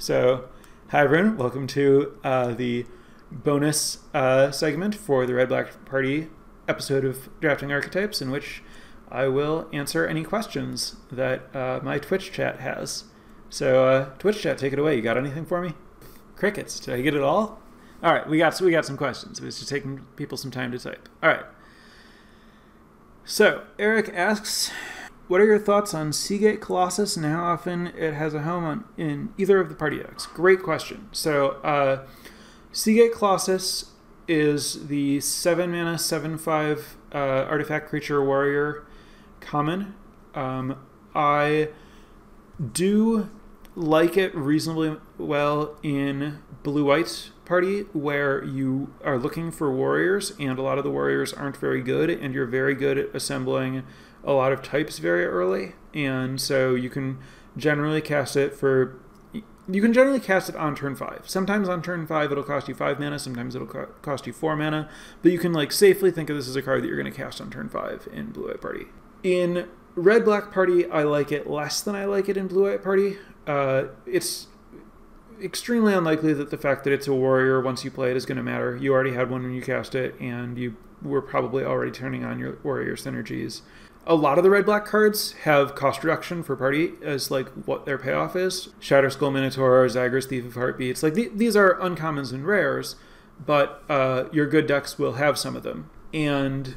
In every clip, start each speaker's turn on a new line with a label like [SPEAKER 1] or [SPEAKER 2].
[SPEAKER 1] So, hi everyone, welcome to uh, the bonus uh, segment for the Red Black Party episode of Drafting Archetypes, in which I will answer any questions that uh, my Twitch chat has. So, uh, Twitch chat, take it away. You got anything for me? Crickets. Did I get it all? All right, we got we got some questions. Was just taking people some time to type. All right. So Eric asks, what are your thoughts on Sea Gate Colossus and how often it has a home on, in either of the party decks? Great question. So, uh, Sea Gate Colossus is the 7 mana, 7 5 uh, artifact creature warrior common. Um, I do like it reasonably well in blue white party where you are looking for warriors and a lot of the warriors aren't very good and you're very good at assembling a lot of types very early, and so you can generally cast it for. You can generally cast it on turn five. Sometimes on turn five it'll cost you five mana. Sometimes it'll co- cost you four mana. But you can like safely think of this as a card that you're going to cast on turn five in Blue White Party. In Red Black Party, I like it less than I like it in Blue White Party. Uh, it's extremely unlikely that the fact that it's a warrior once you play it is going to matter. You already had one when you cast it, and you were probably already turning on your warrior synergies a lot of the red black cards have cost reduction for party as like what their payoff is. Shatterskull Minotaur, Zagras, Thief of Heartbeats. Like th- these are uncommons and rares, but uh, your good decks will have some of them. And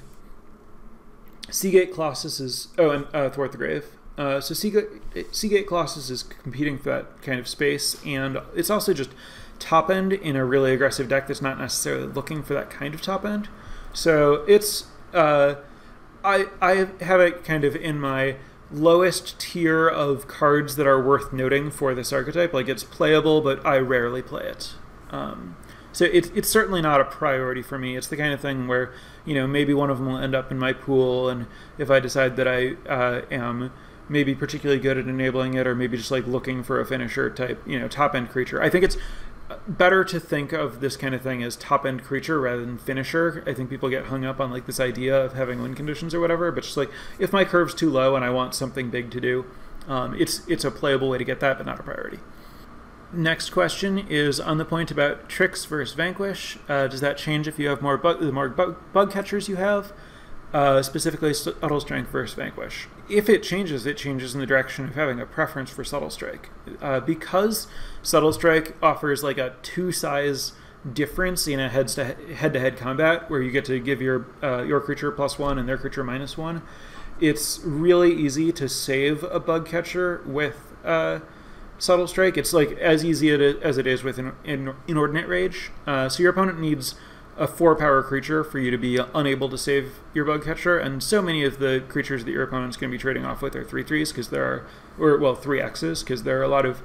[SPEAKER 1] Sea Gate Colossus is oh, and uh, Thwart the Grave. Uh, so Seagate, Sea Gate Colossus is competing for that kind of space, and it's also just top end in a really aggressive deck that's not necessarily looking for that kind of top end. So it's uh, I I have it kind of in my lowest tier of cards that are worth noting for this archetype. Like it's playable, but I rarely play it. Um, so it's it's certainly not a priority for me. It's the kind of thing where you know maybe one of them will end up in my pool, and if I decide that I uh, am maybe particularly good at enabling it, or maybe just like looking for a finisher type, you know, top end creature. I think it's better to think of this kind of thing as top end creature rather than finisher. I think people get hung up on like this idea of having win conditions or whatever, but just like if my curve's too low and I want something big to do, um, it's it's a playable way to get that, but not a priority. Next question is on the point about tricks versus vanquish. Uh, does that change if you have more bug, the more bug, bug catchers you have? Uh, specifically subtle strike versus vanquish. If it changes, it changes in the direction of having a preference for subtle strike. Uh, because subtle strike offers like a two size difference in a head to head combat where you get to give your uh, your creature plus one and their creature minus one. It's really easy to save a bug catcher with uh, subtle strike. It's like as easy as it is with an inordinate rage. Uh, so your opponent needs a four power creature for you to be unable to save your bug catcher, and so many of the creatures that your opponent's going to be trading off with are three threes because there are, or well, three X's because there are a lot of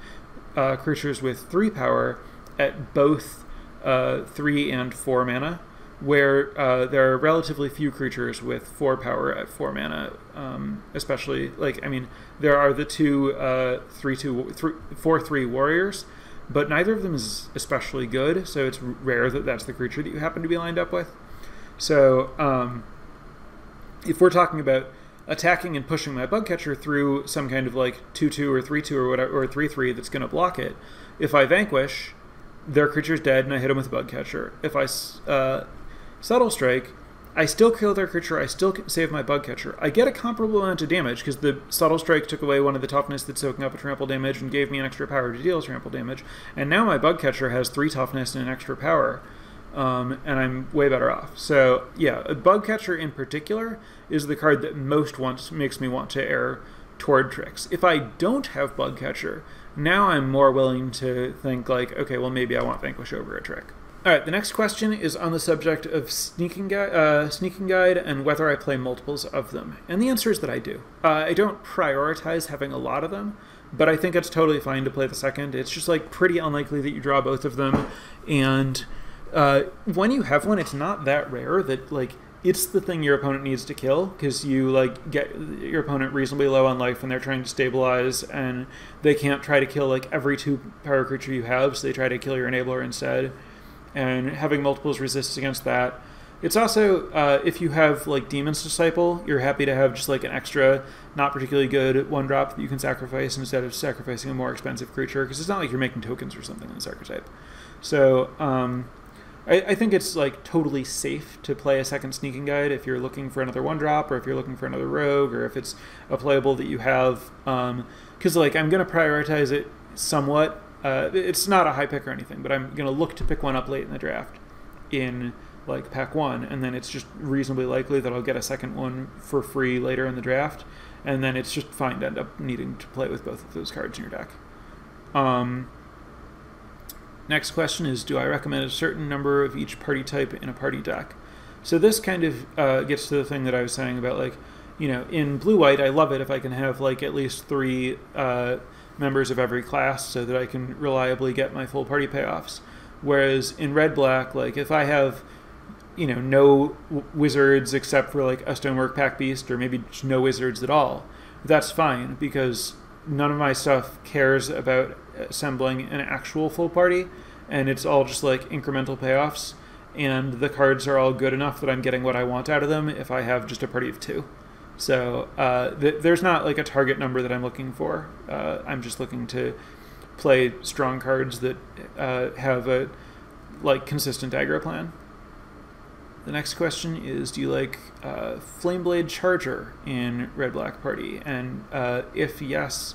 [SPEAKER 1] uh, creatures with three power at both uh, three and four mana, where uh, there are relatively few creatures with four power at four mana. Um, especially like I mean, there are the two uh, three two four three warriors but neither of them is especially good, so it's rare that that's the creature that you happen to be lined up with. So, um, if we're talking about attacking and pushing my bug catcher through some kind of like 2 2 or 3 2 or whatever, or 3 3 that's going to block it, if I vanquish, their creature's dead and I hit them with a bug catcher. If I uh, subtle strike, I still kill their creature, I still save my bug catcher. I get a comparable amount of damage because the subtle strike took away one of the toughness that's soaking up a trample damage and gave me an extra power to deal trample damage. And now my bug catcher has three toughness and an extra power. Um, and I'm way better off. So yeah, a bug catcher in particular is the card that most wants makes me want to err toward tricks. If I don't have bug catcher, now I'm more willing to think like, okay, well maybe I want vanquish over a trick. All right, the next question is on the subject of sneaking, gui- uh, sneaking guide and whether I play multiples of them. And the answer is that I do. Uh, I don't prioritize having a lot of them, but I think it's totally fine to play the second. It's just like pretty unlikely that you draw both of them. And uh, when you have one, it's not that rare that like it's the thing your opponent needs to kill because you like get your opponent reasonably low on life and they're trying to stabilize and they can't try to kill like every two power creature you have, so they try to kill your enabler instead and having multiples resists against that. It's also uh, if you have like Demon's Disciple, you're happy to have just like an extra, not particularly good one drop that you can sacrifice instead of sacrificing a more expensive creature because it's not like you're making tokens or something in this archetype. So um, I, I, think it's like totally safe to play a second Sneaking Guide if you're looking for another one drop or if you're looking for another rogue or if it's a playable that you have. Because um, like I'm gonna prioritize it somewhat. Uh, it's not a high pick or anything, but I'm gonna look to pick one up late in the draft in like pack one, and then it's just reasonably likely that I'll get a second one for free later in the draft, and then it's just fine to end up needing to play with both of those cards in your deck. Um, next question is Do I recommend a certain number of each party type in a party deck? So this kind of uh, gets to the thing that I was saying about like, you know, in blue white, I love it if I can have like at least three uh, members of every class so that I can reliably get my full party payoffs. Whereas in red black, like if I have you know no wizards except for like a stonework packbeast or maybe just no wizards at all that's fine because none of my stuff cares about assembling an actual full party and it's all just like incremental payoffs and the cards are all good enough that i'm getting what i want out of them if i have just a party of two so uh, th- there's not like a target number that i'm looking for uh, i'm just looking to play strong cards that uh, have a like consistent aggro plan the next question is Do you like uh, Flameblade Charger in Red Black Party? And uh, if yes,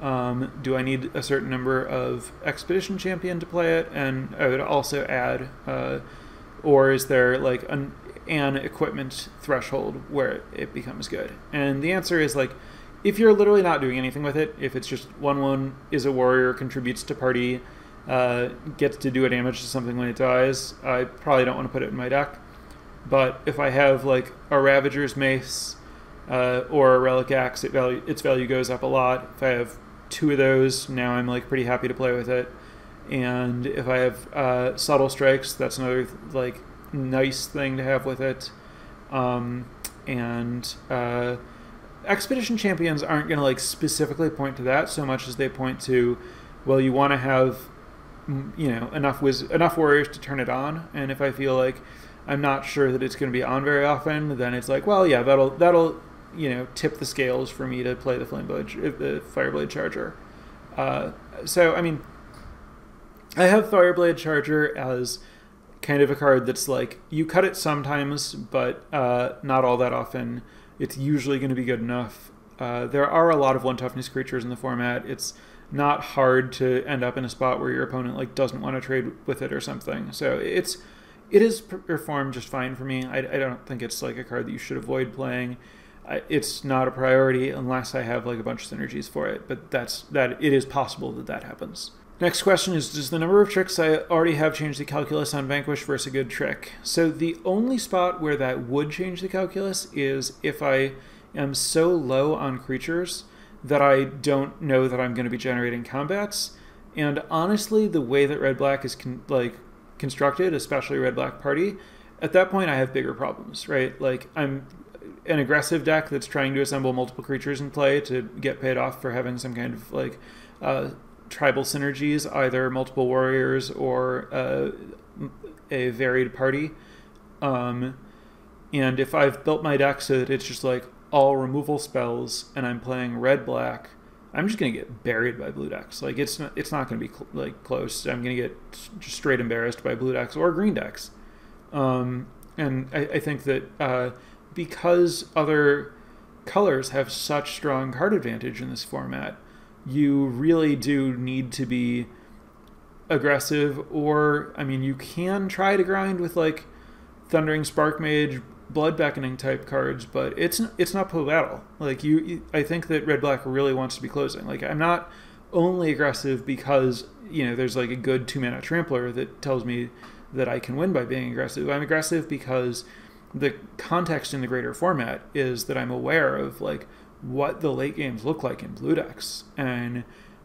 [SPEAKER 1] um, do I need a certain number of Expedition Champion to play it? And I would also add, uh, or is there like an, an equipment threshold where it becomes good? And the answer is like, if you're literally not doing anything with it, if it's just 1 1 is a warrior, contributes to party, uh, gets to do a damage to something when it dies, I probably don't want to put it in my deck. But if I have like a Ravager's Mace uh, or a Relic Axe, it value, its value goes up a lot. If I have two of those, now I'm like pretty happy to play with it. And if I have uh, Subtle Strikes, that's another like nice thing to have with it. Um, and uh, Expedition Champions aren't going to like specifically point to that so much as they point to, well, you want to have you know enough wiz- enough warriors to turn it on. And if I feel like I'm not sure that it's going to be on very often, then it's like, well, yeah, that'll that'll you know tip the scales for me to play the Flameblade, the Fireblade Charger. Uh, so I mean, I have Fireblade Charger as kind of a card that's like you cut it sometimes, but uh, not all that often. It's usually going to be good enough. Uh, there are a lot of one toughness creatures in the format. It's not hard to end up in a spot where your opponent like doesn't want to trade with it or something. So it's it is performed just fine for me. I, I don't think it's like a card that you should avoid playing. I, it's not a priority unless I have like a bunch of synergies for it. But that's that. It is possible that that happens. Next question is Does the number of tricks I already have change the calculus on Vanquish versus a good trick? So, the only spot where that would change the calculus is if I am so low on creatures that I don't know that I'm going to be generating combats. And honestly, the way that Red Black is con- like constructed, especially Red Black Party, at that point I have bigger problems, right? Like I'm an aggressive deck that's trying to assemble multiple creatures in play to get paid off for having some kind of like uh, tribal synergies, either multiple warriors or uh, a varied party. Um, and if I've built my deck so that it's just like all removal spells and I'm playing red black, I'm just gonna get buried by blue decks. Like it's not, it's not gonna be cl- like close. I'm gonna get just straight embarrassed by blue decks or green decks. Um, and I, I, think that uh, because other colors have such strong card advantage in this format, you really do need to be aggressive. Or I mean, you can try to grind with like Thundering Sparkmage, blood beckoning type cards, but it's it's not Poe battle. Like you, you, I think that red black really wants to be closing. Like I'm not only aggressive because you know there's like a good two mana trampler that tells me that I can win by being aggressive. I'm aggressive because the context in the greater format is that I'm aware of like what the late games look like in blue decks and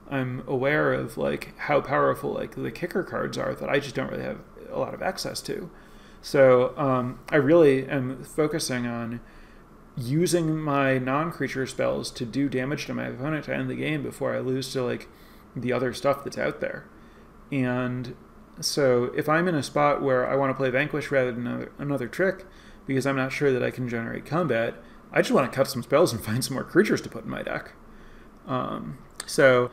[SPEAKER 1] I'm aware of like how powerful like the kicker cards are that I just don't really have a lot of access to. So um, I really am focusing on using my non-creature spells to do damage to my opponent to end the game before I lose to like the other stuff that's out there. And so if I'm in a spot where I want to play Vanquish rather than another, another trick, because I'm not sure that I can generate combat, I just want to cut some spells and find some more creatures to put in my deck. Um, so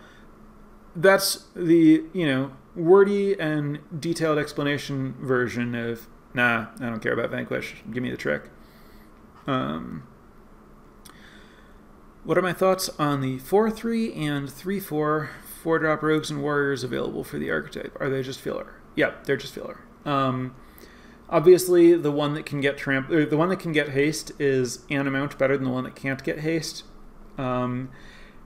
[SPEAKER 1] that's the you know wordy and detailed explanation version of nah, I don't care about Vanquish. Give me the trick. Um, what are my thoughts on the 4 3 and 3 4 4 drop rogues and warriors available for the archetype? Are they just filler? Yeah, they're just filler. Um, obviously, the one that can get tramp, the one that can get haste is an amount better than the one that can't get haste. Um,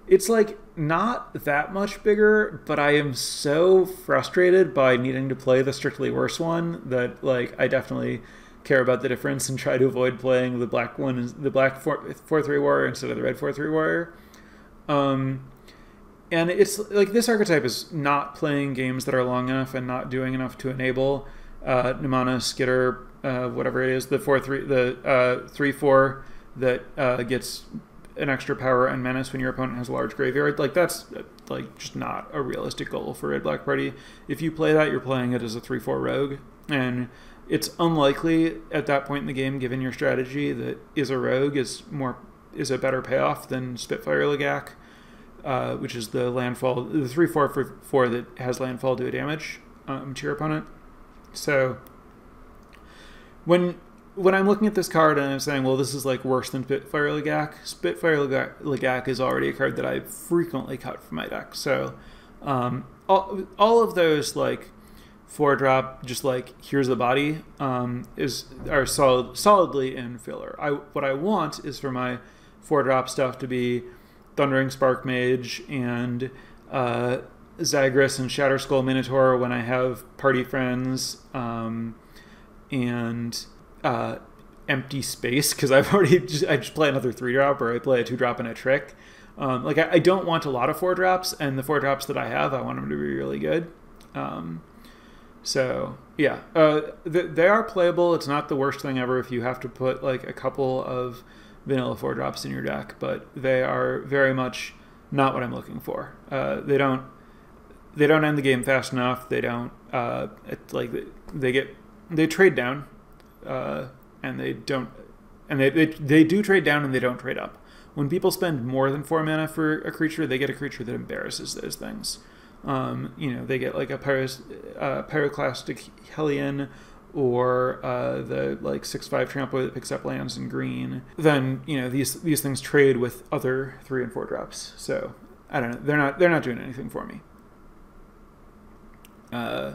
[SPEAKER 1] it's like not that much bigger, but I am so frustrated by needing to play the strictly worse one that like I definitely care about the difference and try to avoid playing the black one, the black four, four three warrior instead of the red four three warrior. Um, and it's like this archetype is not playing games that are long enough and not doing enough to enable uh, Nimana, Skitter, uh, whatever it is, the four three, the uh, three four that uh, gets an extra power and menace when your opponent has a large graveyard. Like that's like just not a realistic goal for Red Black Party. If you play that, you're playing it as a three four rogue, and it's unlikely at that point in the game, given your strategy, that is a rogue is more is a better payoff than Spitfire Lagac, uh, which is the landfall the three four for four that has landfall do a damage um, to your opponent. So when when I'm looking at this card and I'm saying, well, this is like worse than Spitfire Lagac, Spitfire Lagac is already a card that I frequently cut from my deck. So um, all, all of those like four drop, just like here's the body, um, is are solid solidly in filler. I what I want is for my four drop stuff to be Thundering Sparkmage and uh, Zagras and Shatterskull Minotaur when I have party friends, um, and uh, empty space because I've already just, I just play another three drop or I play a two drop and a trick. Um, like I, I, don't want a lot of four drops, and the four drops that I have, I want them to be really good. Um, so yeah, uh, th- they are playable. It's not the worst thing ever if you have to put like a couple of vanilla four drops in your deck, but they are very much not what I'm looking for. Uh, they don't they don't end the game fast enough. They don't uh, like they get they trade down uh, and they don't, and they, they they do trade down and they don't trade up. When people spend more than four mana for a creature, they get a creature that embarrasses those things. Um, you know, they get like a pyros, uh, pyroclastic hellion or uh, the like six five trample that picks up lands in green. Then you know these these things trade with other three and four drops. So I don't know. They're not they're not doing anything for me. Uh,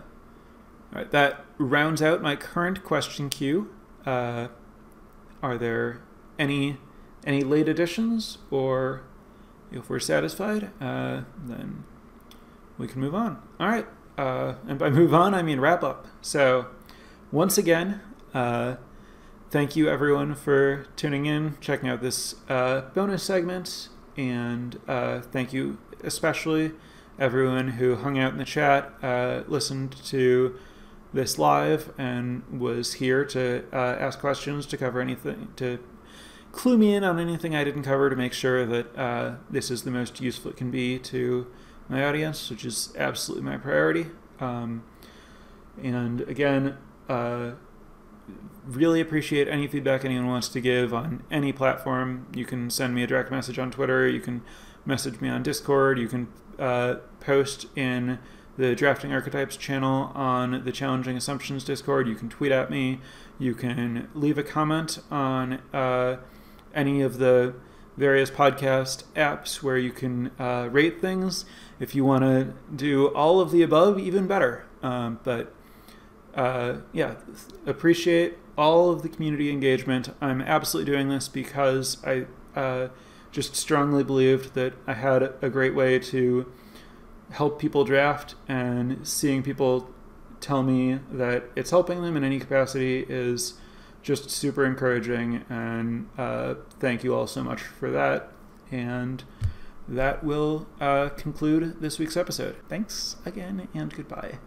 [SPEAKER 1] all right, that rounds out my current question queue. Uh, are there any any late additions, or if we're satisfied, uh, then we can move on. All right, uh, and by move on, I mean wrap up. So, once again, uh, thank you everyone for tuning in, checking out this bonus segment, and thank you especially everyone who hung out in the chat, listened to this live and was here to uh, ask questions, to cover anything, to clue me in on anything I didn't cover to make sure that uh, this is the most useful it can be to my audience, which is absolutely my priority. Um, and again, uh, really appreciate any feedback anyone wants to give on any platform. You can send me a direct message on Twitter. You can message me on Discord. You can uh, post in the Drafting Archetypes channel on the Challenging Assumptions Discord. You can tweet at me. You can leave a comment on uh, any of the various podcast apps where you can uh, rate things. If you want to do all of the above, even better. Um, but uh, yeah, appreciate all of the community engagement. I'm absolutely doing this because I uh, just strongly believed that I had a great way to help people draft and seeing people tell me that it's helping them in any capacity is just super encouraging and uh, thank you all so much for that. And that will uh, conclude this week's episode. Thanks again and goodbye